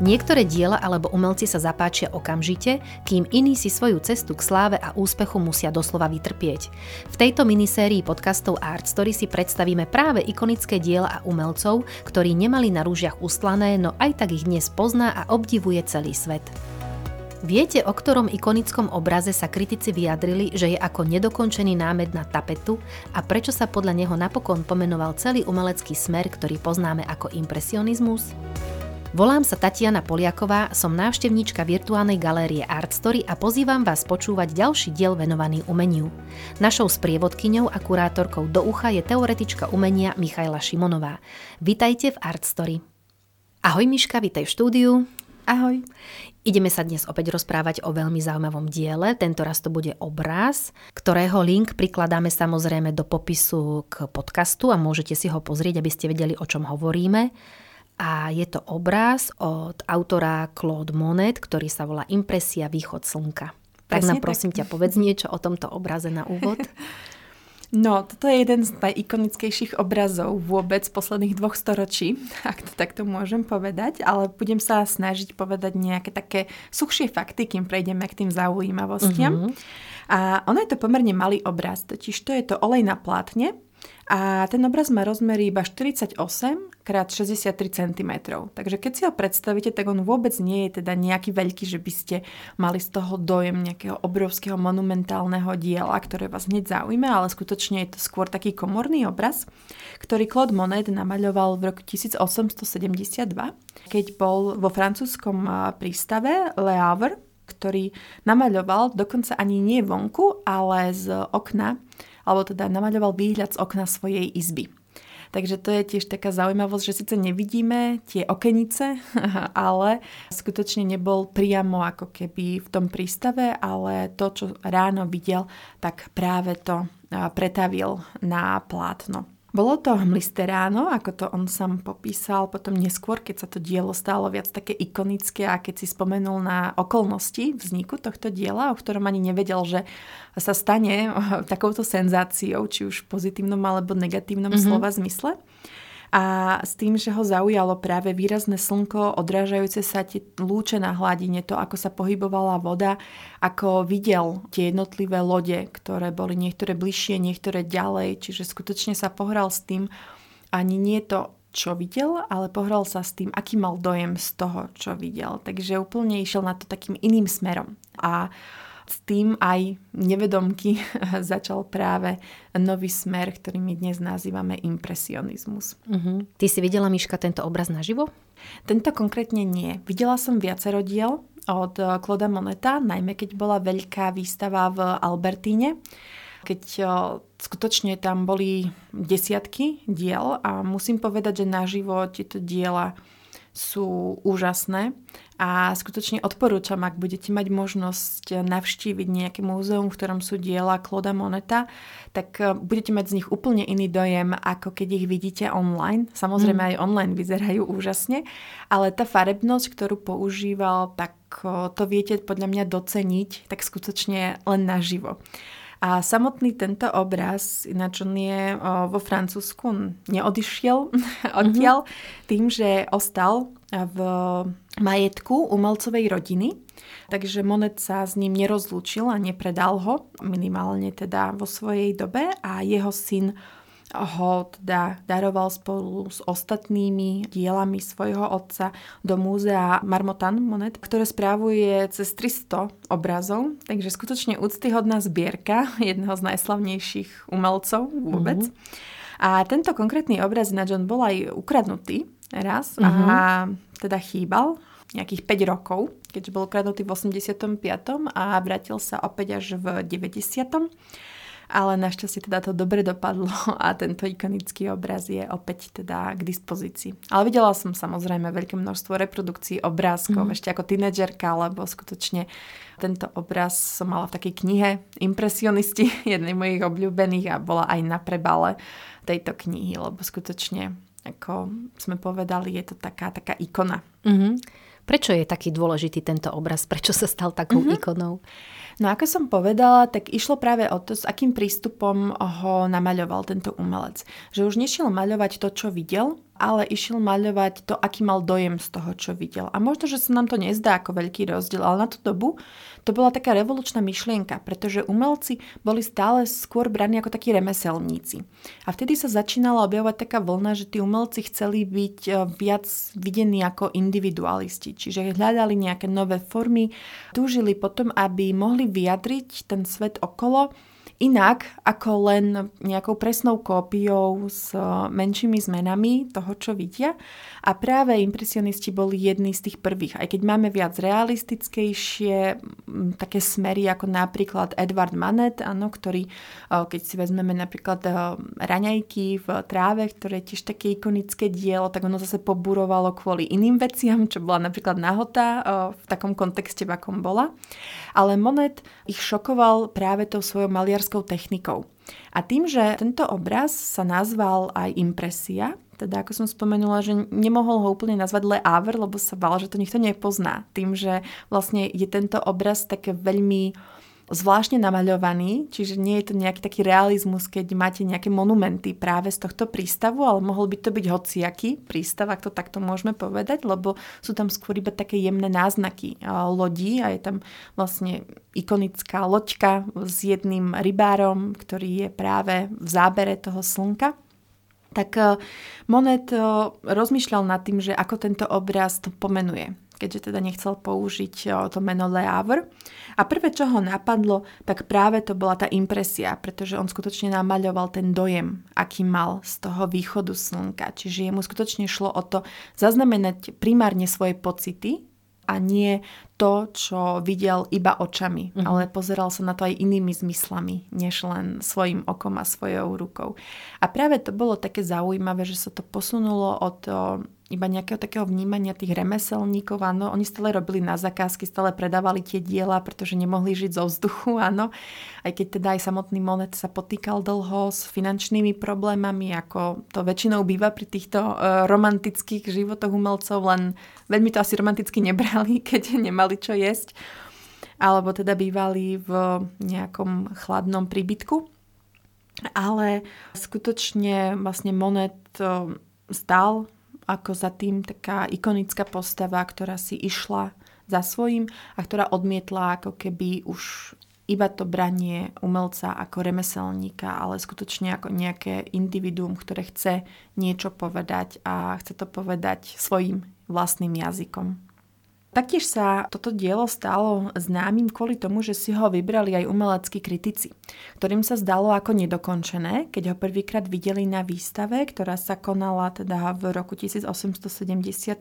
Niektoré diela alebo umelci sa zapáčia okamžite, kým iní si svoju cestu k sláve a úspechu musia doslova vytrpieť. V tejto minisérii podcastov Art Story si predstavíme práve ikonické diela a umelcov, ktorí nemali na rúžiach ustlané, no aj tak ich dnes pozná a obdivuje celý svet. Viete, o ktorom ikonickom obraze sa kritici vyjadrili, že je ako nedokončený námed na tapetu a prečo sa podľa neho napokon pomenoval celý umelecký smer, ktorý poznáme ako impresionizmus? Volám sa Tatiana Poliaková, som návštevníčka virtuálnej galérie Art Story a pozývam vás počúvať ďalší diel venovaný umeniu. Našou sprievodkyňou a kurátorkou do ucha je teoretička umenia Michaela Šimonová. Vitajte v Art Story. Ahoj Miška, vitaj v štúdiu. Ahoj. Ideme sa dnes opäť rozprávať o veľmi zaujímavom diele, tento raz to bude obraz, ktorého link prikladáme samozrejme do popisu k podcastu a môžete si ho pozrieť, aby ste vedeli, o čom hovoríme a je to obraz od autora Claude Monet, ktorý sa volá Impresia Východ slnka. Tak nám prosím tak. ťa povedz niečo o tomto obraze na úvod. No, toto je jeden z najikonickejších obrazov vôbec posledných dvoch storočí, ak to takto môžem povedať, ale budem sa snažiť povedať nejaké také suchšie fakty, kým prejdeme k tým zaujímavostiam. Uh-huh. A ono je to pomerne malý obraz, totiž to je to olej na plátne, a ten obraz má rozmery iba 48 x 63 cm. Takže keď si ho predstavíte, tak on vôbec nie je teda nejaký veľký, že by ste mali z toho dojem nejakého obrovského monumentálneho diela, ktoré vás hneď zaujíma, ale skutočne je to skôr taký komorný obraz, ktorý Claude Monet namaľoval v roku 1872, keď bol vo francúzskom prístave Le Havre, ktorý namaľoval dokonca ani nie vonku, ale z okna alebo teda namaľoval výhľad z okna svojej izby. Takže to je tiež taká zaujímavosť, že síce nevidíme tie okenice, ale skutočne nebol priamo ako keby v tom prístave, ale to, čo ráno videl, tak práve to pretavil na plátno. Bolo to hmlisté ráno, ako to on sám popísal, potom neskôr, keď sa to dielo stalo viac také ikonické a keď si spomenul na okolnosti vzniku tohto diela, o ktorom ani nevedel, že sa stane takouto senzáciou, či už v pozitívnom alebo negatívnom mm-hmm. slova zmysle a s tým, že ho zaujalo práve výrazné slnko, odrážajúce sa tie lúče na hladine, to ako sa pohybovala voda, ako videl tie jednotlivé lode, ktoré boli niektoré bližšie, niektoré ďalej, čiže skutočne sa pohral s tým, ani nie to, čo videl, ale pohral sa s tým, aký mal dojem z toho, čo videl. Takže úplne išiel na to takým iným smerom. A s tým aj nevedomky začal práve nový smer, ktorý my dnes nazývame impresionizmus. Uh-huh. Ty si videla, Miška, tento obraz naživo? Tento konkrétne nie. Videla som viacero diel od Kloda eh, Moneta, najmä keď bola veľká výstava v Albertíne keď eh, skutočne tam boli desiatky diel a musím povedať, že naživo tieto diela sú úžasné a skutočne odporúčam, ak budete mať možnosť navštíviť nejaké múzeum, v ktorom sú diela Kloda Moneta, tak eh, budete mať z nich úplne iný dojem, ako keď ich vidíte online. Samozrejme mm. aj online vyzerajú úžasne, ale tá farebnosť, ktorú používal, tak eh, to viete podľa mňa doceniť tak skutočne len naživo. A samotný tento obraz, ináč on je vo Francúzsku, neodišiel odtiaľ mm-hmm. tým, že ostal v majetku umelcovej rodiny. Takže Monet sa s ním nerozlúčil a nepredal ho, minimálne teda vo svojej dobe a jeho syn ho teda daroval spolu s ostatnými dielami svojho otca do múzea Marmotan Monet, ktoré správuje cez 300 obrazov, takže skutočne úctyhodná zbierka jedného z najslavnejších umelcov vôbec. Mm-hmm. A tento konkrétny obraz na John bol aj ukradnutý raz mm-hmm. a teda chýbal nejakých 5 rokov, keďže bol ukradnutý v 85. a vrátil sa opäť až v 90 ale našťastie teda to dobre dopadlo a tento ikonický obraz je opäť teda k dispozícii. Ale videla som samozrejme veľké množstvo reprodukcií obrázkov mm. ešte ako tínedžerka, lebo skutočne tento obraz som mala v takej knihe Impresionisti, jednej mojich obľúbených a bola aj na prebale tejto knihy, lebo skutočne, ako sme povedali, je to taká, taká ikona. Mm-hmm. Prečo je taký dôležitý tento obraz? Prečo sa stal takou mm-hmm. ikonou? No ako som povedala, tak išlo práve o to, s akým prístupom ho namaľoval tento umelec. Že už nešiel maľovať to, čo videl, ale išiel maľovať to, aký mal dojem z toho, čo videl. A možno, že sa nám to nezdá ako veľký rozdiel, ale na tú dobu to bola taká revolučná myšlienka, pretože umelci boli stále skôr braní ako takí remeselníci. A vtedy sa začínala objavovať taká vlna, že tí umelci chceli byť e, viac videní ako individualisti, čiže hľadali nejaké nové formy, túžili potom, aby mohli vyjadriť ten svet okolo inak ako len nejakou presnou kópiou s eh, menšími zmenami toho, čo vidia. A práve impresionisti boli jedni z tých prvých. Aj keď máme viac realistickejšie také smery, ako napríklad Edward Manet, áno, ktorý, eh, keď si vezmeme napríklad eh, raňajky v tráve, ktoré je tiež také ikonické dielo, tak ono zase poburovalo kvôli iným veciam, čo bola napríklad nahota v takom kontexte, v akom bola. Ale Monet ich šokoval práve tou svojou maliarskou technikou. A tým, že tento obraz sa nazval aj impresia, teda ako som spomenula, že nemohol ho úplne nazvať Le Havre, lebo sa bál, že to nikto nepozná. Tým, že vlastne je tento obraz také veľmi zvláštne namaľovaný, čiže nie je to nejaký taký realizmus, keď máte nejaké monumenty práve z tohto prístavu, ale mohol by to byť hociaký prístav, ak to takto môžeme povedať, lebo sú tam skôr iba také jemné náznaky lodí a je tam vlastne ikonická loďka s jedným rybárom, ktorý je práve v zábere toho slnka. Tak Monet rozmýšľal nad tým, že ako tento obraz to pomenuje keďže teda nechcel použiť to meno Le Havre. A prvé, čo ho napadlo, tak práve to bola tá impresia, pretože on skutočne namaľoval ten dojem, aký mal z toho východu slnka. Čiže jemu skutočne šlo o to zaznamenať primárne svoje pocity a nie to, čo videl iba očami, mm-hmm. ale pozeral sa na to aj inými zmyslami, než len svojim okom a svojou rukou. A práve to bolo také zaujímavé, že sa to posunulo od iba nejakého takého vnímania tých remeselníkov, áno, oni stále robili na zakázky, stále predávali tie diela, pretože nemohli žiť zo vzduchu, áno, aj keď teda aj samotný Monet sa potýkal dlho s finančnými problémami, ako to väčšinou býva pri týchto uh, romantických životoch umelcov, len veľmi to asi romanticky nebrali, keď nemali čo jesť, alebo teda bývali v nejakom chladnom príbytku. Ale skutočne vlastne Monet stal ako za tým taká ikonická postava, ktorá si išla za svojím a ktorá odmietla ako keby už iba to branie umelca ako remeselníka, ale skutočne ako nejaké individuum, ktoré chce niečo povedať a chce to povedať svojim vlastným jazykom. Taktiež sa toto dielo stalo známym kvôli tomu, že si ho vybrali aj umeleckí kritici, ktorým sa zdalo ako nedokončené, keď ho prvýkrát videli na výstave, ktorá sa konala teda v roku 1874,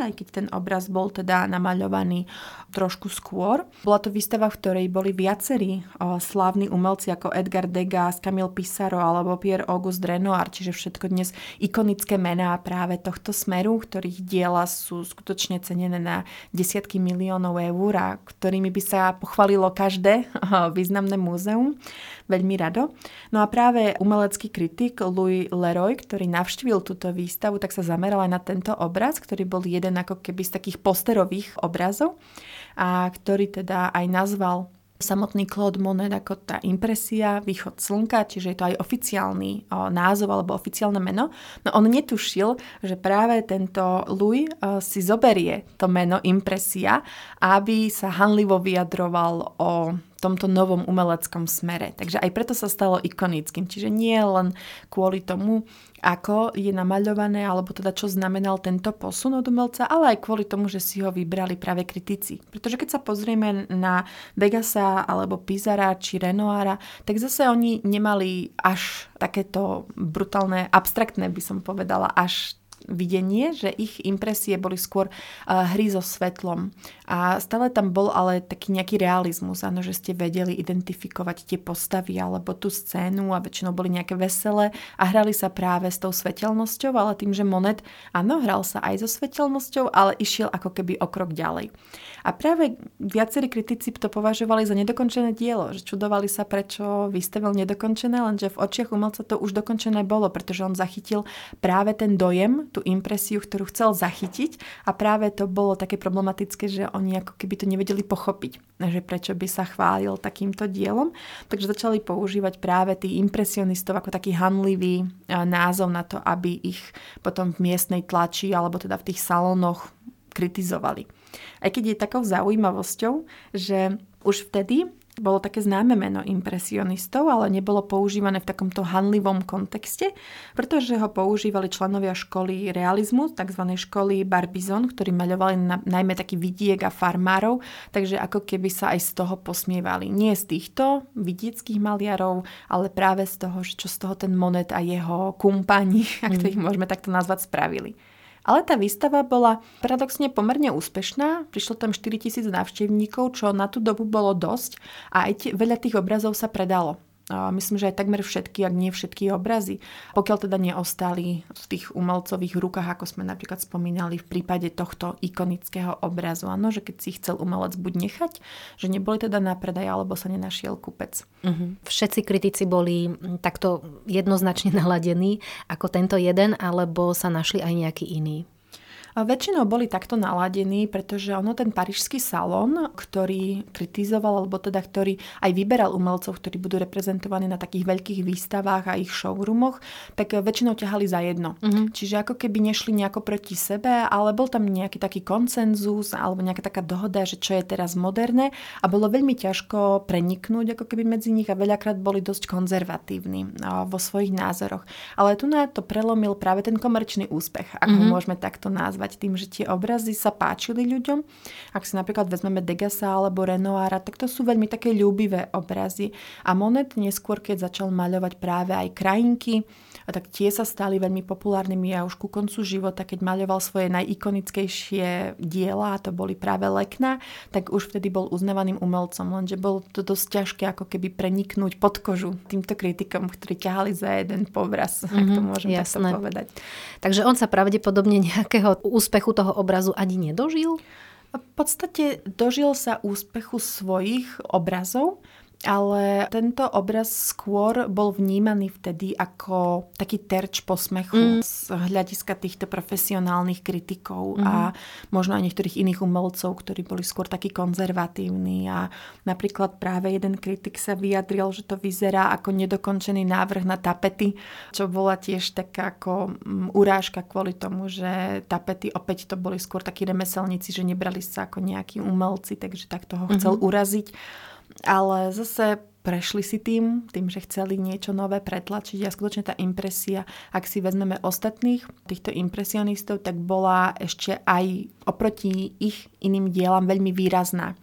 aj keď ten obraz bol teda namaľovaný trošku skôr. Bola to výstava, v ktorej boli viacerí slávni umelci ako Edgar Degas, Camille Pissarro alebo Pierre Auguste Renoir, čiže všetko dnes ikonické mená práve tohto smeru, ktorých diela sú skutočne cenené na desiatky miliónov eur a ktorými by sa pochválilo každé významné múzeum. Veľmi rado. No a práve umelecký kritik Louis Leroy, ktorý navštívil túto výstavu, tak sa zameral aj na tento obraz, ktorý bol jeden ako keby z takých posterových obrazov a ktorý teda aj nazval samotný Claude Monet ako tá impresia, východ slnka, čiže je to aj oficiálny o, názov alebo oficiálne meno. No on netušil, že práve tento Louis o, si zoberie to meno impresia, aby sa hanlivo vyjadroval o tomto novom umeleckom smere. Takže aj preto sa stalo ikonickým. Čiže nie len kvôli tomu, ako je namaľované, alebo teda čo znamenal tento posun od umelca, ale aj kvôli tomu, že si ho vybrali práve kritici. Pretože keď sa pozrieme na Vegasa alebo Pizara či Renoara, tak zase oni nemali až takéto brutálne, abstraktné by som povedala, až videnie, že ich impresie boli skôr uh, hry so svetlom. A stále tam bol ale taký nejaký realizmus, áno, že ste vedeli identifikovať tie postavy alebo tú scénu a väčšinou boli nejaké veselé a hrali sa práve s tou svetelnosťou, ale tým, že Monet, áno, hral sa aj so svetelnosťou, ale išiel ako keby o krok ďalej. A práve viacerí kritici to považovali za nedokončené dielo, že čudovali sa, prečo vystavil nedokončené, lenže v očiach umelca to už dokončené bolo, pretože on zachytil práve ten dojem, tú impresiu, ktorú chcel zachytiť a práve to bolo také problematické, že oni ako keby to nevedeli pochopiť, že prečo by sa chválil takýmto dielom. Takže začali používať práve tých impresionistov ako taký hanlivý názov na to, aby ich potom v miestnej tlači alebo teda v tých salónoch kritizovali. Aj keď je takou zaujímavosťou, že už vtedy bolo také známe meno impresionistov, ale nebolo používané v takomto hanlivom kontexte, pretože ho používali členovia školy realizmu, tzv. školy Barbizon, ktorí maľovali na, najmä taký vidiek a farmárov, takže ako keby sa aj z toho posmievali. Nie z týchto vidieckých maliarov, ale práve z toho, čo z toho ten Monet a jeho kumpani, mm. ak to ich môžeme takto nazvať, spravili. Ale tá výstava bola paradoxne pomerne úspešná. Prišlo tam 4000 návštevníkov, čo na tú dobu bolo dosť a aj tie, veľa tých obrazov sa predalo. Myslím, že aj takmer všetky, ak nie všetky obrazy, pokiaľ teda neostali v tých umelcových rukách, ako sme napríklad spomínali v prípade tohto ikonického obrazu. Áno, že keď si chcel umelec buď nechať, že neboli teda na predaj, alebo sa nenašiel kupec. Uh-huh. Všetci kritici boli takto jednoznačne naladení ako tento jeden, alebo sa našli aj nejaký iný? Väčšinou boli takto naladení, pretože ono ten parížský salón, ktorý kritizoval, alebo teda ktorý aj vyberal umelcov, ktorí budú reprezentovaní na takých veľkých výstavách a ich showroomoch, tak väčšinou ťahali za jedno. Uh-huh. Čiže ako keby nešli nejako proti sebe, ale bol tam nejaký taký koncenzus alebo nejaká taká dohoda, že čo je teraz moderné a bolo veľmi ťažko preniknúť ako keby medzi nich a veľakrát boli dosť konzervatívni vo svojich názoroch. Ale tu na to prelomil práve ten komerčný úspech, ak ho mhm. môžeme takto nazvať reagovať tým, že tie obrazy sa páčili ľuďom. Ak si napríklad vezmeme Degasa alebo Renoara, tak to sú veľmi také ľúbivé obrazy. A Monet neskôr, keď začal maľovať práve aj krajinky, a tak tie sa stali veľmi populárnymi a už ku koncu života, keď maľoval svoje najikonickejšie diela, a to boli práve lekna, tak už vtedy bol uznávaným umelcom, lenže bolo to dosť ťažké ako keby preniknúť pod kožu týmto kritikom, ktorí ťahali za jeden povraz, mm-hmm, ak to mhm, môžem jasné. takto povedať. Takže on sa pravdepodobne nejakého úspechu toho obrazu ani nedožil? V podstate dožil sa úspechu svojich obrazov, ale tento obraz skôr bol vnímaný vtedy ako taký terč posmechu mm. z hľadiska týchto profesionálnych kritikov mm. a mhm. možno aj niektorých iných umelcov, ktorí boli skôr takí konzervatívni a napríklad práve jeden kritik sa vyjadril, že to vyzerá ako nedokončený návrh na tapety, čo bola tiež taká ako mm, urážka kvôli tomu, že tapety opäť to boli skôr takí remeselníci, že nebrali sa ako nejakí umelci, takže tak toho chcel mm-hmm. uraziť ale zase prešli si tým, tým, že chceli niečo nové pretlačiť a skutočne tá impresia, ak si vezmeme ostatných týchto impresionistov, tak bola ešte aj oproti ich iným dielam veľmi výrazná.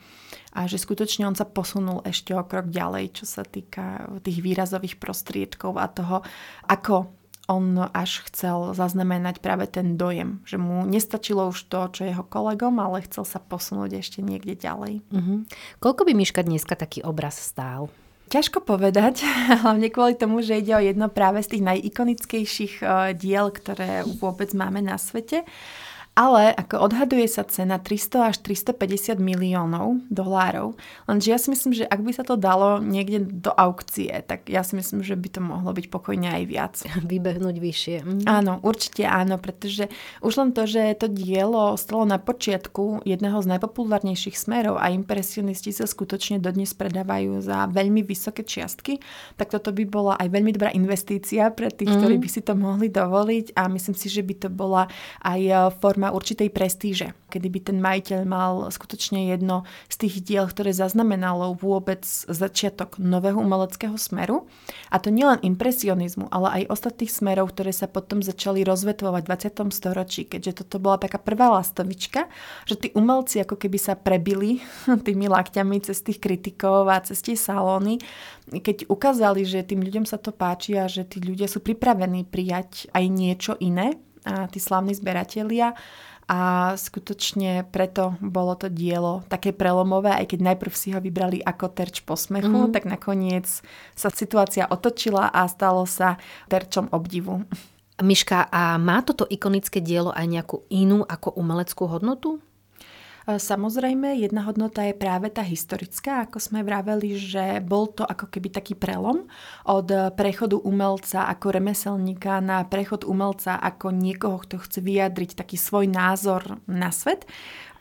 A že skutočne on sa posunul ešte o krok ďalej, čo sa týka tých výrazových prostriedkov a toho, ako on až chcel zaznamenať práve ten dojem, že mu nestačilo už to, čo jeho kolegom, ale chcel sa posunúť ešte niekde ďalej. Mm-hmm. Koľko by Miška dneska taký obraz stál? Ťažko povedať, hlavne kvôli tomu, že ide o jedno práve z tých najikonickejších eh, diel, ktoré vôbec máme na svete. Ale ako odhaduje sa cena 300 až 350 miliónov dolárov, lenže ja si myslím, že ak by sa to dalo niekde do aukcie, tak ja si myslím, že by to mohlo byť pokojne aj viac. Vybehnúť vyššie. Mm. Áno, určite áno, pretože už len to, že to dielo stalo na počiatku jedného z najpopulárnejších smerov a impresionisti sa skutočne dodnes predávajú za veľmi vysoké čiastky, tak toto by bola aj veľmi dobrá investícia pre tých, mm. ktorí by si to mohli dovoliť a myslím si, že by to bola aj forma má určitej prestíže. Kedy by ten majiteľ mal skutočne jedno z tých diel, ktoré zaznamenalo vôbec začiatok nového umeleckého smeru. A to nielen impresionizmu, ale aj ostatných smerov, ktoré sa potom začali rozvetvovať v 20. storočí, keďže toto bola taká prvá lastovička, že tí umelci ako keby sa prebili tými lakťami cez tých kritikov a cez tie salóny, keď ukázali, že tým ľuďom sa to páči a že tí ľudia sú pripravení prijať aj niečo iné, a tí slavní zberatelia a skutočne preto bolo to dielo také prelomové, aj keď najprv si ho vybrali ako terč posmechu, mm. tak nakoniec sa situácia otočila a stalo sa terčom obdivu. Miška, a má toto ikonické dielo aj nejakú inú ako umeleckú hodnotu? Samozrejme, jedna hodnota je práve tá historická, ako sme vraveli, že bol to ako keby taký prelom od prechodu umelca ako remeselníka na prechod umelca ako niekoho, kto chce vyjadriť taký svoj názor na svet.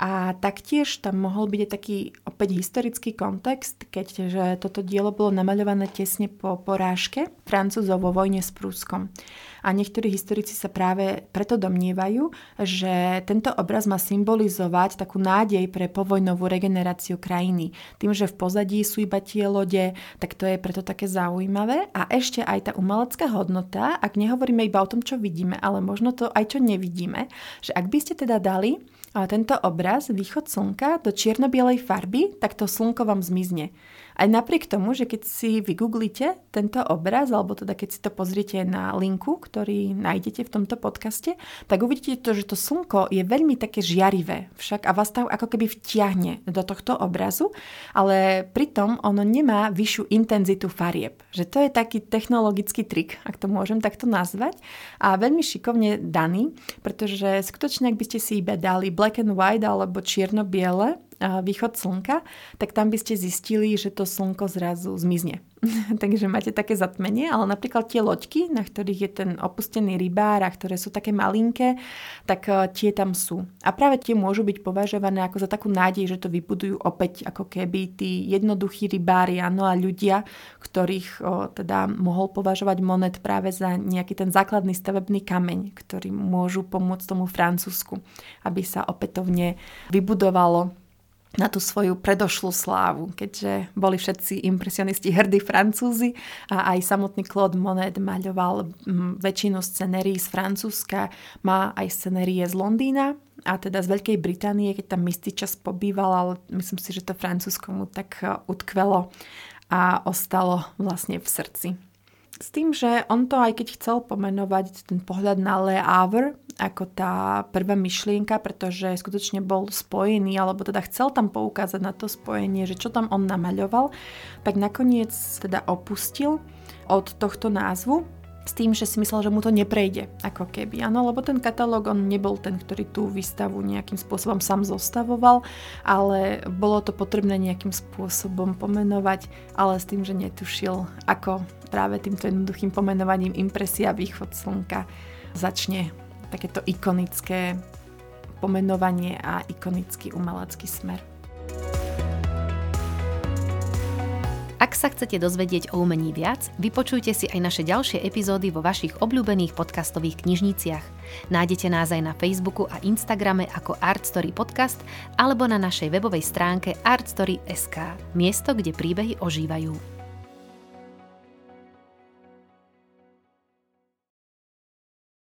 A taktiež tam mohol byť aj taký opäť historický kontext, keďže toto dielo bolo namaľované tesne po porážke Francúzov vo vojne s Prúskom. A niektorí historici sa práve preto domnievajú, že tento obraz má symbolizovať takú nádej pre povojnovú regeneráciu krajiny. Tým, že v pozadí sú iba tie lode, tak to je preto také zaujímavé. A ešte aj tá umelecká hodnota, ak nehovoríme iba o tom, čo vidíme, ale možno to aj čo nevidíme, že ak by ste teda dali tento obraz, východ slnka, do čierno-bielej farby, tak to slnko vám zmizne. Aj napriek tomu, že keď si vygooglite tento obraz, alebo teda keď si to pozriete na linku, ktorý nájdete v tomto podcaste, tak uvidíte to, že to slnko je veľmi také žiarivé však a vás to ako keby vtiahne do tohto obrazu, ale pritom ono nemá vyššiu intenzitu farieb. Že to je taký technologický trik, ak to môžem takto nazvať a veľmi šikovne daný, pretože skutočne ak by ste si iba dali black and white alebo čierno-biele, východ slnka, tak tam by ste zistili, že to slnko zrazu zmizne. Takže máte také zatmenie, ale napríklad tie loďky, na ktorých je ten opustený rybár a ktoré sú také malinké, tak e, tie tam sú. A práve tie môžu byť považované ako za takú nádej, že to vybudujú opäť ako keby tí jednoduchí rybári, áno, a ľudia, ktorých o, teda mohol považovať Monet práve za nejaký ten základný stavebný kameň, ktorý môžu pomôcť tomu Francúzsku, aby sa opätovne vybudovalo na tú svoju predošlú slávu, keďže boli všetci impresionisti hrdí Francúzi a aj samotný Claude Monet maľoval väčšinu scenérií z Francúzska, má aj scenérie z Londýna a teda z Veľkej Británie, keď tam istý čas pobýval, ale myslím si, že to Francúzsko mu tak e, utkvelo a ostalo vlastne v srdci. S tým, že on to aj keď chcel pomenovať ten pohľad na Le Havre ako tá prvá myšlienka, pretože skutočne bol spojený, alebo teda chcel tam poukázať na to spojenie, že čo tam on namaľoval, tak nakoniec teda opustil od tohto názvu s tým, že si myslel, že mu to neprejde, ako keby. Áno, lebo ten katalóg, on nebol ten, ktorý tú výstavu nejakým spôsobom sám zostavoval, ale bolo to potrebné nejakým spôsobom pomenovať, ale s tým, že netušil, ako práve týmto jednoduchým pomenovaním impresia východ slnka začne takéto ikonické pomenovanie a ikonický umelecký smer. Ak sa chcete dozvedieť o umení viac, vypočujte si aj naše ďalšie epizódy vo vašich obľúbených podcastových knižniciach. Nájdete nás aj na Facebooku a Instagrame ako Artstory Podcast alebo na našej webovej stránke artstory.sk, miesto, kde príbehy ožívajú.